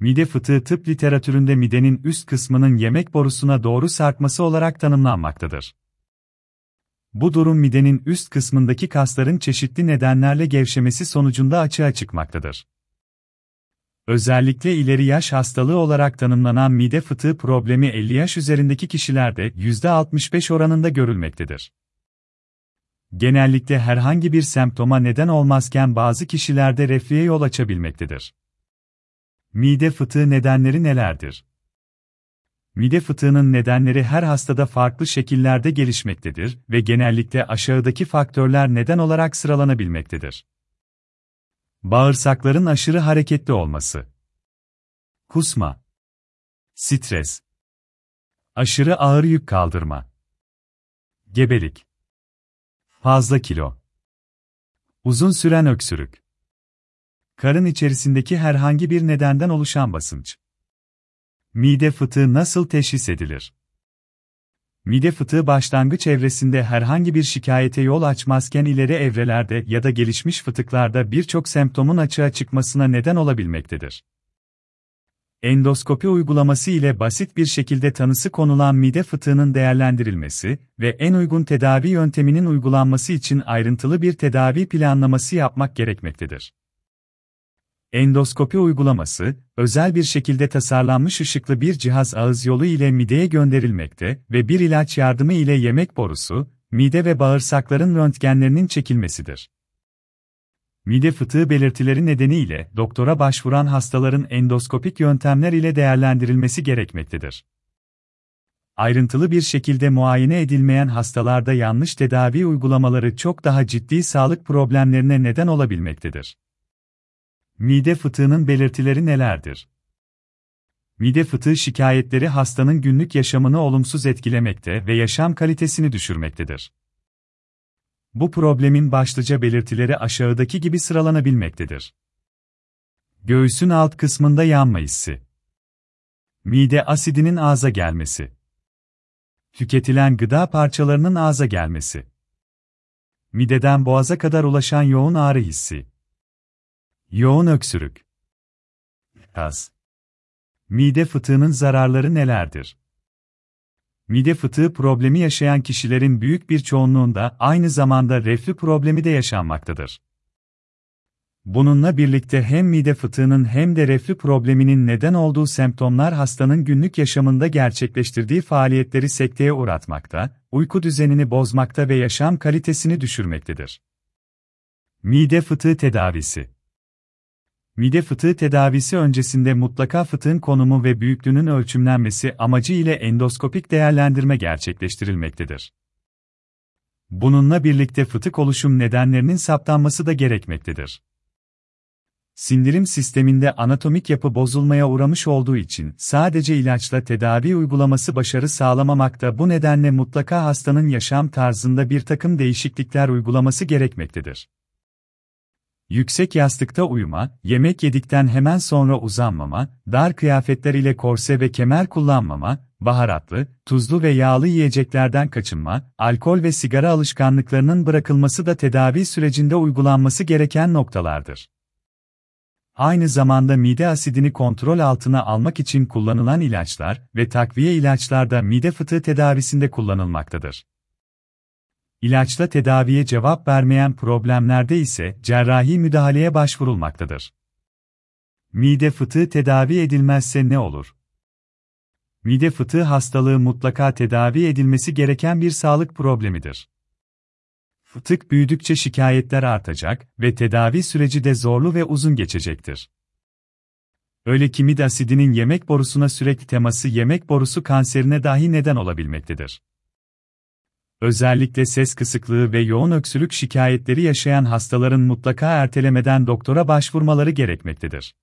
Mide fıtığı tıp literatüründe midenin üst kısmının yemek borusuna doğru sarkması olarak tanımlanmaktadır. Bu durum midenin üst kısmındaki kasların çeşitli nedenlerle gevşemesi sonucunda açığa çıkmaktadır. Özellikle ileri yaş hastalığı olarak tanımlanan mide fıtığı problemi 50 yaş üzerindeki kişilerde %65 oranında görülmektedir. Genellikle herhangi bir semptoma neden olmazken bazı kişilerde reflüye yol açabilmektedir. Mide fıtığı nedenleri nelerdir? Mide fıtığının nedenleri her hastada farklı şekillerde gelişmektedir ve genellikle aşağıdaki faktörler neden olarak sıralanabilmektedir. Bağırsakların aşırı hareketli olması. Kusma. Stres. Aşırı ağır yük kaldırma. Gebelik. Fazla kilo. Uzun süren öksürük. Karın içerisindeki herhangi bir nedenden oluşan basınç. Mide fıtığı nasıl teşhis edilir? Mide fıtığı başlangıç evresinde herhangi bir şikayete yol açmazken ileri evrelerde ya da gelişmiş fıtıklarda birçok semptomun açığa çıkmasına neden olabilmektedir. Endoskopi uygulaması ile basit bir şekilde tanısı konulan mide fıtığının değerlendirilmesi ve en uygun tedavi yönteminin uygulanması için ayrıntılı bir tedavi planlaması yapmak gerekmektedir. Endoskopi uygulaması, özel bir şekilde tasarlanmış ışıklı bir cihaz ağız yolu ile mideye gönderilmekte ve bir ilaç yardımı ile yemek borusu, mide ve bağırsakların röntgenlerinin çekilmesidir. Mide fıtığı belirtileri nedeniyle doktora başvuran hastaların endoskopik yöntemler ile değerlendirilmesi gerekmektedir. Ayrıntılı bir şekilde muayene edilmeyen hastalarda yanlış tedavi uygulamaları çok daha ciddi sağlık problemlerine neden olabilmektedir. Mide fıtığının belirtileri nelerdir? Mide fıtığı şikayetleri hastanın günlük yaşamını olumsuz etkilemekte ve yaşam kalitesini düşürmektedir. Bu problemin başlıca belirtileri aşağıdaki gibi sıralanabilmektedir. Göğsün alt kısmında yanma hissi. Mide asidinin ağza gelmesi. Tüketilen gıda parçalarının ağza gelmesi. Mideden boğaza kadar ulaşan yoğun ağrı hissi. Yoğun öksürük. Gaz. Mide fıtığının zararları nelerdir? Mide fıtığı problemi yaşayan kişilerin büyük bir çoğunluğunda aynı zamanda reflü problemi de yaşanmaktadır. Bununla birlikte hem mide fıtığının hem de reflü probleminin neden olduğu semptomlar hastanın günlük yaşamında gerçekleştirdiği faaliyetleri sekteye uğratmakta, uyku düzenini bozmakta ve yaşam kalitesini düşürmektedir. Mide fıtığı tedavisi Mide fıtığı tedavisi öncesinde mutlaka fıtığın konumu ve büyüklüğünün ölçümlenmesi amacı ile endoskopik değerlendirme gerçekleştirilmektedir. Bununla birlikte fıtık oluşum nedenlerinin saptanması da gerekmektedir. Sindirim sisteminde anatomik yapı bozulmaya uğramış olduğu için sadece ilaçla tedavi uygulaması başarı sağlamamakta bu nedenle mutlaka hastanın yaşam tarzında bir takım değişiklikler uygulaması gerekmektedir. Yüksek yastıkta uyuma, yemek yedikten hemen sonra uzanmama, dar kıyafetler ile korse ve kemer kullanmama, baharatlı, tuzlu ve yağlı yiyeceklerden kaçınma, alkol ve sigara alışkanlıklarının bırakılması da tedavi sürecinde uygulanması gereken noktalardır. Aynı zamanda mide asidini kontrol altına almak için kullanılan ilaçlar ve takviye ilaçlar da mide fıtığı tedavisinde kullanılmaktadır. İlaçla tedaviye cevap vermeyen problemlerde ise cerrahi müdahaleye başvurulmaktadır. Mide fıtığı tedavi edilmezse ne olur? Mide fıtığı hastalığı mutlaka tedavi edilmesi gereken bir sağlık problemidir. Fıtık büyüdükçe şikayetler artacak ve tedavi süreci de zorlu ve uzun geçecektir. Öyle ki mid asidinin yemek borusuna sürekli teması yemek borusu kanserine dahi neden olabilmektedir. Özellikle ses kısıklığı ve yoğun öksürük şikayetleri yaşayan hastaların mutlaka ertelemeden doktora başvurmaları gerekmektedir.